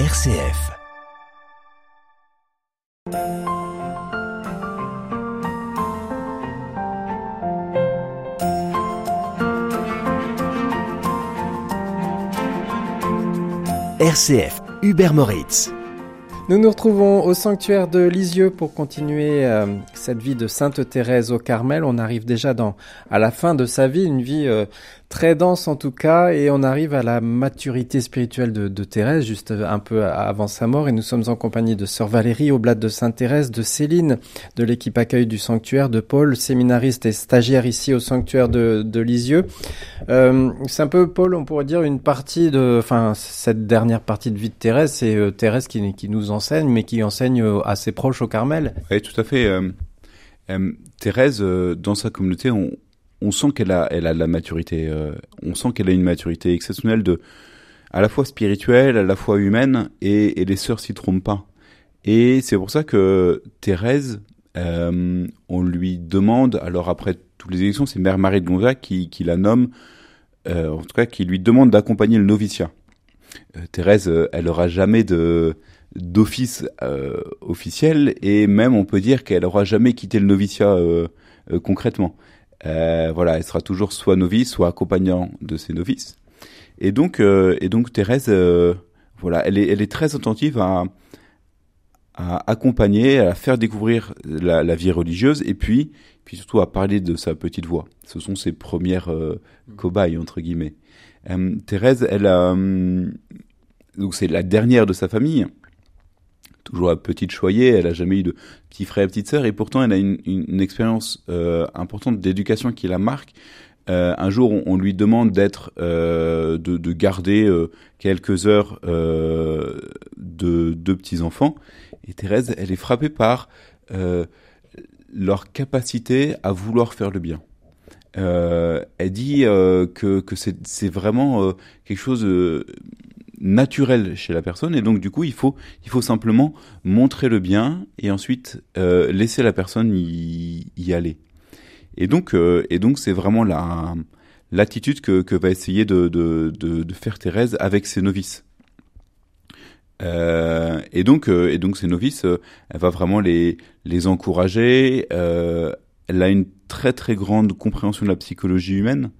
RCF. RCF, Hubert Moritz. Nous nous retrouvons au sanctuaire de Lisieux pour continuer euh, cette vie de Sainte Thérèse au Carmel. On arrive déjà dans, à la fin de sa vie, une vie euh, très dense en tout cas, et on arrive à la maturité spirituelle de, Thérèse, juste un peu avant sa mort, et nous sommes en compagnie de Sœur Valérie, Oblate de Sainte Thérèse, de Céline, de l'équipe accueil du sanctuaire, de Paul, séminariste et stagiaire ici au sanctuaire de, de Lisieux. Euh, c'est un peu, Paul, on pourrait dire une partie de, enfin, cette dernière partie de vie de Thérèse, c'est euh, Thérèse qui, nous enseigne, mais qui enseigne euh, à ses proches au Carmel. Oui, tout à fait. Thérèse, dans sa communauté, on, on sent qu'elle a, elle a de la maturité. Euh, on sent qu'elle a une maturité exceptionnelle de, à la fois spirituelle, à la fois humaine, et, les sœurs s'y trompent pas. Et c'est pour ça que Thérèse, euh, on lui demande, alors après toutes les élections, c'est Mère Marie de Gonzague qui, la nomme, euh, en tout cas qui lui demande d'accompagner le noviciat. Thérèse, elle aura jamais d'office officiel et même on peut dire qu'elle aura jamais quitté le noviciat concrètement. Euh, voilà, elle sera toujours soit novice, soit accompagnant de ses novices. Et donc, euh, et donc Thérèse, euh, voilà, elle est, elle est très attentive à, à accompagner, à faire découvrir la, la, vie religieuse, et puis, puis surtout à parler de sa petite voix. Ce sont ses premières euh, cobayes entre guillemets. Euh, Thérèse, elle a, donc c'est la dernière de sa famille toujours la petite choyée, elle a jamais eu de petit frère, petite sœur, et pourtant elle a une, expérience euh, importante d'éducation qui la marque. Euh, un jour, on, lui demande d'être, euh, de, de, garder quelques heures de deux petits enfants, et Thérèse, elle est frappée par leur capacité à vouloir faire le bien. elle dit que c'est vraiment quelque chose naturel chez la personne et donc du coup il faut il faut simplement montrer le bien et ensuite euh, laisser la personne y, y aller. Et donc euh, et donc c'est vraiment la l'attitude que, que va essayer de, de, de, de faire Thérèse avec ses novices. Euh, et donc euh, et donc ces novices euh, elle va vraiment les les encourager elle a une très très grande compréhension de la psychologie humaine.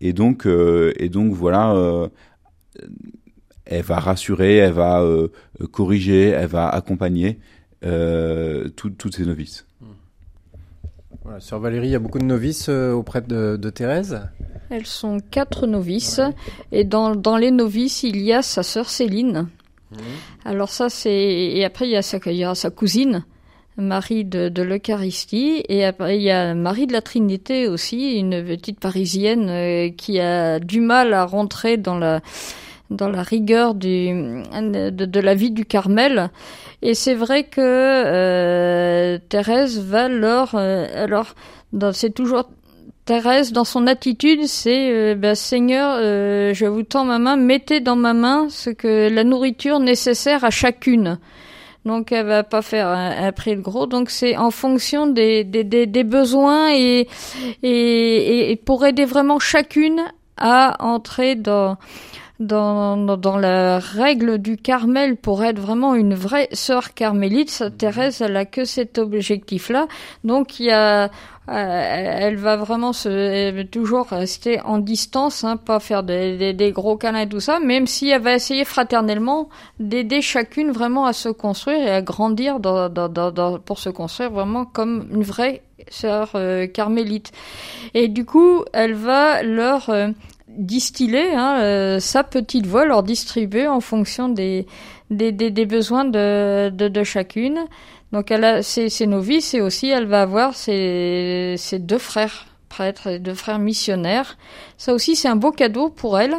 Et donc et donc voilà elle va rassurer, elle va euh, corriger, elle va accompagner euh, tout, toutes ces novices. Voilà, Sœur Valérie, il y a beaucoup de novices euh, auprès de, de, Thérèse Elles sont quatre novices, ouais. et dans, dans, les novices, il y a sa sœur Céline. Mmh. Alors ça, c'est... Et après, il y, a sa, il y a sa cousine, Marie de, de l'Eucharistie, et après, il y a Marie de la Trinité aussi, une petite parisienne qui a du mal à rentrer dans la dans la rigueur du, de, de, la vie du Carmel. Et c'est vrai que euh, Thérèse va leur... Euh, alors, c'est toujours... Thérèse, dans son attitude, c'est euh, bah, Seigneur, euh, je vous tends ma main, mettez dans ma main ce que la nourriture nécessaire à chacune. Donc elle va pas faire un, un prix de gros. Donc c'est en fonction des, des, des, des besoins et, et, et pour aider vraiment chacune à entrer dans dans, dans, dans, la règle du Carmel pour être vraiment une vraie sœur carmélite. Thérèse, elle a que cet objectif-là. Donc il y a, euh, elle va vraiment se toujours rester en distance, hein, pas faire des, gros câlins et tout ça, même si elle va essayer fraternellement d'aider chacune vraiment à se construire et à grandir dans, dans, pour se construire vraiment comme une vraie sœur euh, carmélite. Et du coup, elle va leur euh, distiller hein, euh, sa petite voix, leur distribuer en fonction des, des, des, des besoins de, de, de, chacune. Donc elle a ses, ses, novices et aussi elle va avoir ses, ses deux frères prêtres et deux frères missionnaires. Ça aussi c'est un beau cadeau pour elle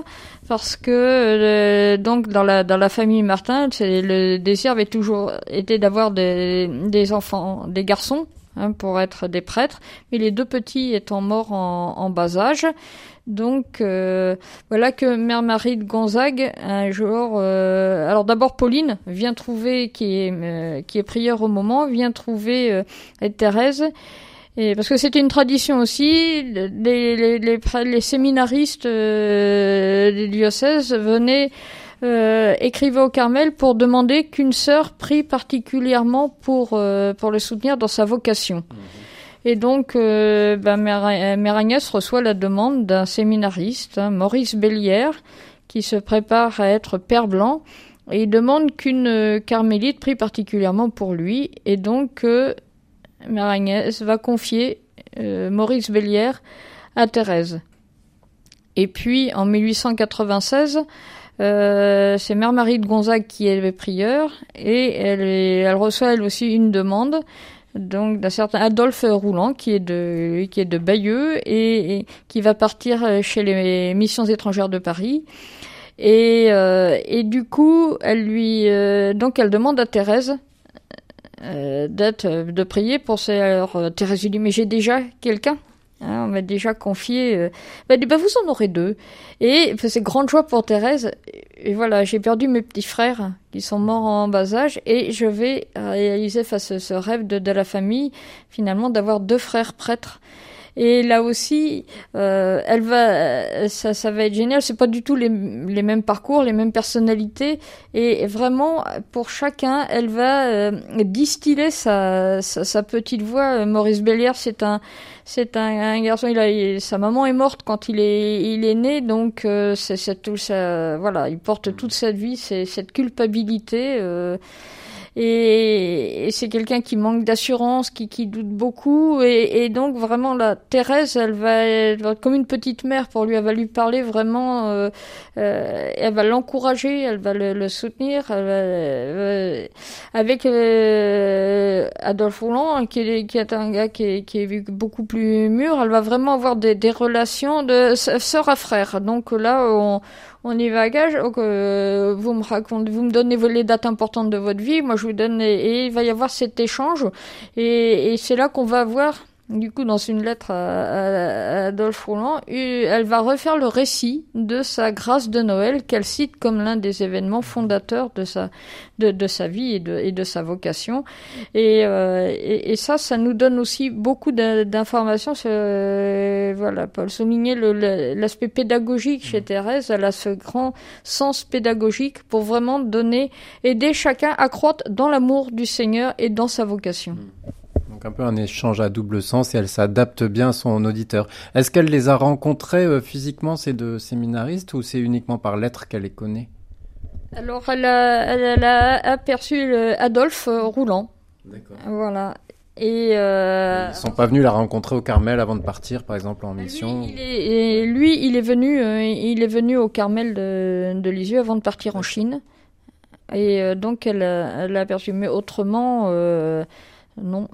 parce que euh, donc dans la dans la famille Martin, le désir avait toujours été d'avoir des, des enfants, des garçons hein, pour être des prêtres, mais les deux petits étant morts en, en bas âge, donc euh, voilà que Mère Marie de Gonzague un jour, euh, alors d'abord Pauline vient trouver qui est euh, qui est prière au moment, vient trouver euh, Thérèse. Et parce que c'était une tradition aussi, les, les, les, les séminaristes euh, des diocèses venaient euh, écrivait au Carmel pour demander qu'une sœur prie particulièrement pour, euh, pour le soutenir dans sa vocation. Et donc, euh, ben, Mère, Agnès reçoit la demande d'un séminariste, hein, Maurice Bellière, qui se prépare à être père blanc, et il demande qu'une carmélite prie particulièrement pour lui, et donc Mère Agnès va confier Maurice Bellière à Thérèse. Et puis, en 1896, euh, c'est Mère Marie de Gonzague qui est prieure et elle, reçoit elle aussi une demande donc d'un certain Adolphe Roulant qui est de qui est de Bayeux et, qui va partir chez les missions étrangères de Paris. Et euh, du coup elle lui euh, donc elle demande à Thérèse euh, d'être de prier pour ses alors Thérèse lui dit mais j'ai déjà quelqu'un? Hein, on m'a déjà confié. Euh, bah, bah, vous en aurez deux. Et c'est grande joie pour Thérèse. Et voilà, j'ai perdu mes petits frères qui sont morts en bas âge et je vais réaliser face à ce rêve de, de la famille, finalement, d'avoir deux frères prêtres. Et là aussi, euh, elle va, ça, ça va être génial. C'est pas du tout les, les mêmes parcours, les mêmes personnalités, et vraiment pour chacun, elle va euh, distiller sa, sa, sa, petite voix. Maurice Bellière, c'est un, c'est un, un, garçon. Il a, sa maman est morte quand il est, il est né, donc euh, c'est tout ça. Voilà, il porte toute sa vie c'est cette culpabilité. Euh, et, c'est quelqu'un qui manque d'assurance, qui, qui doute beaucoup, et, et, donc vraiment la Thérèse, elle va, être comme une petite mère pour lui, elle va lui parler vraiment, euh, euh, elle va l'encourager, elle va le, le soutenir, elle va, euh, avec euh, Adolphe Rouland, qui est, qui est un gars qui est, qui est beaucoup plus mûr, elle va vraiment avoir des, des relations de sœur à frère. Donc là, on, on y va à gage. Euh, vous me racontez, vous me donnez les dates importantes de votre vie, moi je vous donne, et, il va y avoir cet échange, et, c'est là qu'on va voir du coup, dans une lettre à, Adolphe Rouland, elle va refaire le récit de sa grâce de Noël qu'elle cite comme l'un des événements fondateurs de sa, de, de sa vie et de, et de sa vocation. Et, euh, et, ça, ça nous donne aussi beaucoup d'informations. Euh, voilà, Paul soulignait l'aspect pédagogique chez mmh. Thérèse. Elle a ce grand sens pédagogique pour vraiment donner, aider chacun à croître dans l'amour du Seigneur et dans sa vocation. Un peu un échange à double sens et elle s'adapte bien à son auditeur. Est-ce qu'elle les a rencontrés euh, physiquement, ces deux séminaristes, ou c'est uniquement par lettres qu'elle les connaît? Alors, elle a, aperçu Adolphe euh, Roulant. D'accord. Voilà. Et euh, ils sont pas venus la rencontrer au Carmel avant de partir, par exemple, en mission. Lui, il est, lui, il est venu, il est venu au Carmel de, de Lisieux avant de partir en Chine. Et donc elle, elle a aperçu. Mais autrement, non,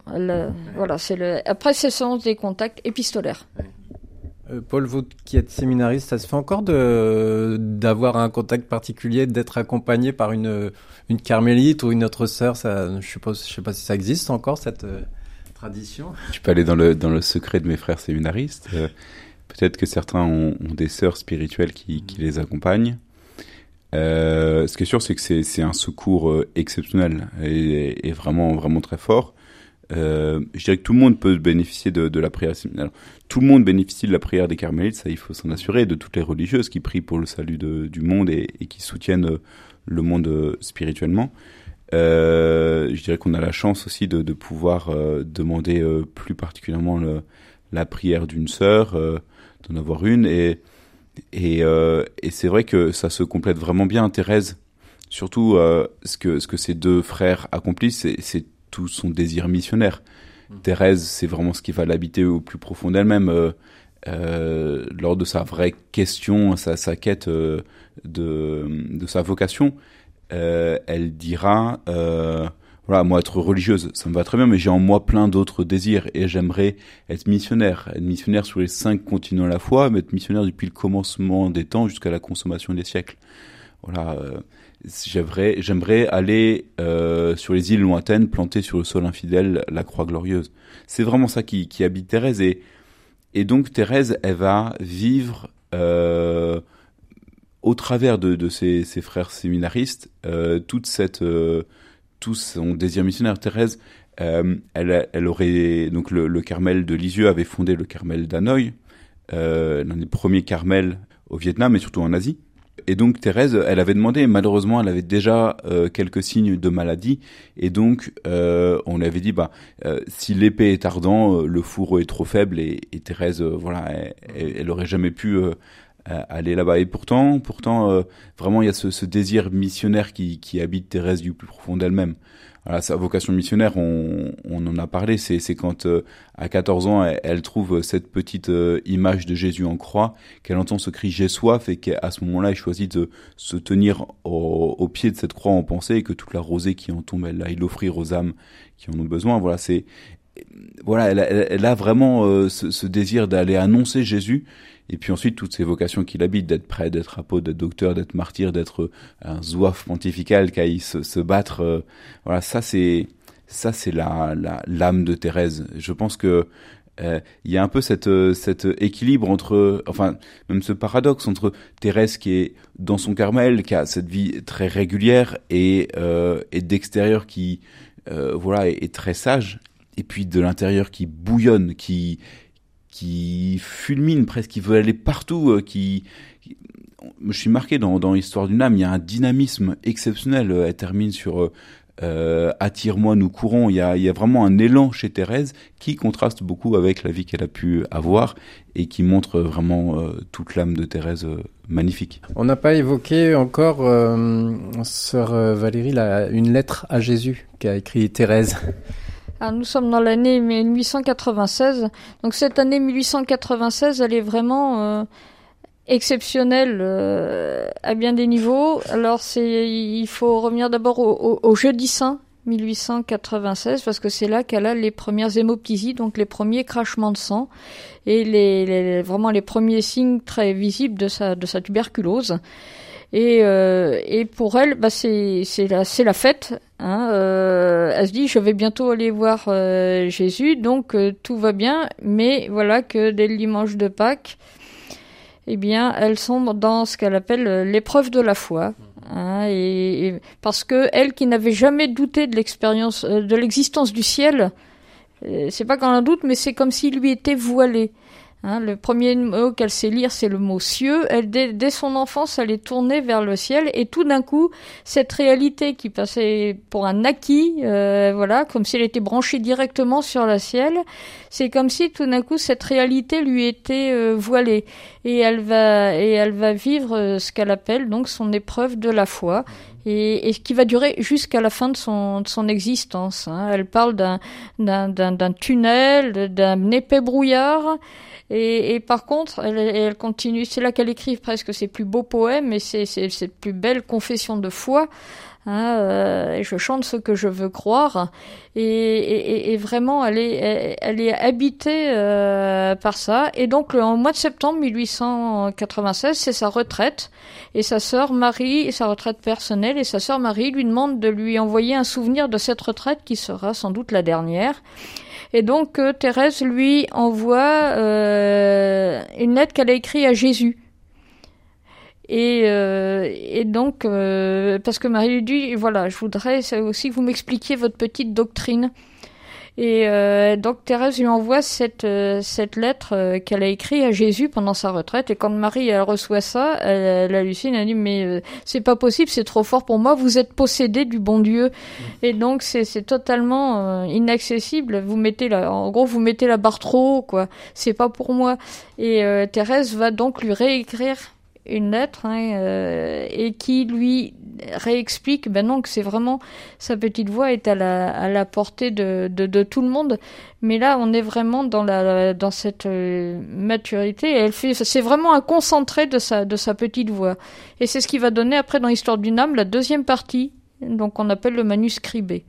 voilà, c'est le. Après, ce sont des contacts épistolaires. Euh, Paul, vous qui êtes séminariste, ça se fait encore de d'avoir un contact particulier, d'être accompagné par une une carmélite ou une autre sœur? Ça, je suppose, je sais pas si ça existe encore cette euh, tradition. Je peux aller dans le dans le secret de mes frères séminaristes. Euh, peut-être que certains ont, des sœurs spirituelles qui, qui les accompagnent. ce qui est sûr, c'est que c'est un secours exceptionnel et, et, vraiment vraiment très fort. Euh, je dirais que tout le monde peut bénéficier de, la prière. Tout le monde bénéficie de la prière des carmélites, ça il faut s'en assurer, de toutes les religieuses qui prient pour le salut du monde et, qui soutiennent euh, le monde euh, spirituellement. Je dirais qu'on a la chance aussi de, pouvoir demander plus particulièrement la prière d'une sœur, d'en avoir une, et c'est vrai que ça se complète vraiment bien. Thérèse, surtout ce que ce que ces deux frères accomplissent, c'est tout son désir missionnaire. Mmh. Thérèse, c'est vraiment ce qui va l'habiter au plus profond d'elle-même. Euh, euh, lors de sa vraie question, sa, sa quête euh, de, de, sa vocation, elle dira voilà, moi être religieuse, ça me va très bien, mais j'ai en moi plein d'autres désirs et j'aimerais être missionnaire, être missionnaire sur les cinq continents à la fois, mais être missionnaire depuis le commencement des temps jusqu'à la consommation des siècles. Voilà, j'aimerais, j'aimerais aller euh, sur les îles lointaines, planter sur le sol infidèle la croix glorieuse. C'est vraiment ça qui, qui habite Thérèse. Et, et donc Thérèse, elle va vivre euh, au travers de, de ses, ses frères séminaristes euh, toute cette, euh, tout son désir missionnaire. Thérèse, euh, elle, elle aurait donc le, le, Carmel de Lisieux avait fondé le Carmel d'Hanoï, euh, l'un des premiers Carmels au Vietnam et surtout en Asie. Et donc Thérèse, elle avait demandé, malheureusement, elle avait déjà euh, quelques signes de maladie, et donc euh, on lui avait dit, bah, euh, si l'épée est ardent, le fourreau est trop faible, et, et Thérèse, voilà, elle, elle, aurait jamais pu aller là-bas. Et pourtant, pourtant, vraiment, il y a ce, ce désir missionnaire qui, qui habite Thérèse du plus profond d'elle-même voilà, sa vocation missionnaire, on, on en a parlé, c'est, c'est quand euh, à 14 ans, elle, trouve cette petite euh, image de Jésus en croix, qu'elle entend ce cri j'ai soif et qu'à ce moment-là, elle choisit de se tenir au, au, pied de cette croix en pensée et que toute la rosée qui en tombe, elle aille l'offrir aux âmes qui en ont besoin. Voilà, c'est voilà, elle, elle, a vraiment euh, ce, ce, désir d'aller annoncer Jésus et puis ensuite, toutes ces vocations qu'il habite, d'être prêt, d'être apôtre, d'être docteur, d'être martyr, d'être euh, un zouaf pontifical, qui se, se battre. Euh, voilà, ça c'est ça c'est la l'âme de Thérèse. Je pense que euh, il y a un peu cette cet équilibre entre, enfin même ce paradoxe entre Thérèse qui est dans son Carmel, qui a cette vie très régulière et et d'extérieur qui voilà est, est, très sage, et puis de l'intérieur qui bouillonne, qui qui fulmine presque, qui veut aller partout, euh, qui, je suis marqué dans, dans l'histoire d'une âme, il y a un dynamisme exceptionnel. Elle termine sur euh, euh, attire-moi, nous courons. Il y, a, il y a vraiment un élan chez Thérèse qui contraste beaucoup avec la vie qu'elle a pu avoir et qui montre vraiment euh, toute l'âme de Thérèse magnifique. On n'a pas évoqué encore, sœur Valérie, la, une lettre à Jésus qu'a écrit Thérèse. Ah, nous sommes dans l'année 1896. Donc cette année 1896, elle est vraiment euh, exceptionnelle euh, à bien des niveaux. Alors il faut revenir d'abord au, jeudi saint 1896 parce que c'est là qu'elle a les premières hémoptysies, donc les premiers crachements de sang et vraiment les premiers signes très visibles de sa tuberculose. Et, euh, et pour elle, bah c'est la fête. Hein, euh, elle se dit je vais bientôt aller voir euh, Jésus, donc tout va bien. Mais voilà que dès le dimanche de Pâques, eh bien, elle sombre dans ce qu'elle appelle l'épreuve de la foi. Hein, parce que elle qui n'avait jamais douté de l'expérience de l'existence du ciel, c'est pas qu'elle en doute, mais c'est comme s'il lui était voilé. Hein, le premier mot qu'elle sait lire, c'est le mot cieux. Elle, dès, dès, son enfance, elle est tournée vers le ciel, et tout d'un coup, cette réalité qui passait pour un acquis, euh, voilà, comme si elle était branchée directement sur le ciel, c'est comme si tout d'un coup cette réalité lui était euh, voilée, et elle va et elle va vivre euh, ce qu'elle appelle donc son épreuve de la foi. Et, et, qui va durer jusqu'à la fin de son, de son existence. Hein. Elle parle d'un, tunnel, d'un épais brouillard, et, et par contre, elle, elle continue, c'est là qu'elle écrit presque ses plus beaux poèmes et ses, ses, ses plus belles confessions de foi. Hein, euh, je chante ce que je veux croire. Et, et, et vraiment, elle est, elle, est habitée euh, par ça. Et donc, en mois de septembre 1896, c'est sa retraite. Et sa sœur Marie, et sa retraite personnelle, et sa sœur Marie lui demande de lui envoyer un souvenir de cette retraite qui sera sans doute la dernière. Et donc euh, Thérèse lui envoie euh, une lettre qu'elle a écrite à Jésus. Et, euh, et donc, euh, parce que Marie lui dit, voilà, je voudrais aussi que vous m'expliquiez votre petite doctrine. Et euh, donc Thérèse lui envoie cette, cette lettre qu'elle a écrite à Jésus pendant sa retraite. Et quand Marie elle reçoit ça, elle, elle hallucine, elle dit mais c'est pas possible, c'est trop fort pour moi, vous êtes possédé du bon Dieu. Mmh. Et donc c'est, c'est totalement inaccessible. Vous mettez la, en gros vous mettez la barre trop haut, quoi. C'est pas pour moi. Et Thérèse va donc lui réécrire une lettre hein, euh, et qui lui réexplique ben non que c'est vraiment sa petite voix est à la, à la portée de, de, tout le monde. Mais là on est vraiment dans la dans cette euh, maturité. Elle fait c'est vraiment un concentré de sa de sa petite voix. Et c'est ce qui va donner après dans l'histoire d'une âme la deuxième partie donc on appelle le manuscribé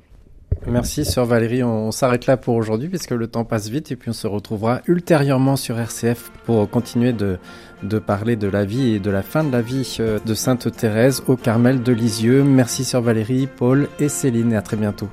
Merci Sœur Valérie, on, s'arrête là pour aujourd'hui puisque le temps passe vite et puis on se retrouvera ultérieurement sur RCF pour continuer de, parler de la vie et de la fin de la vie euh, de Sainte Thérèse au Carmel de Lisieux. Merci Sœur Valérie, Paul et Céline et à très bientôt.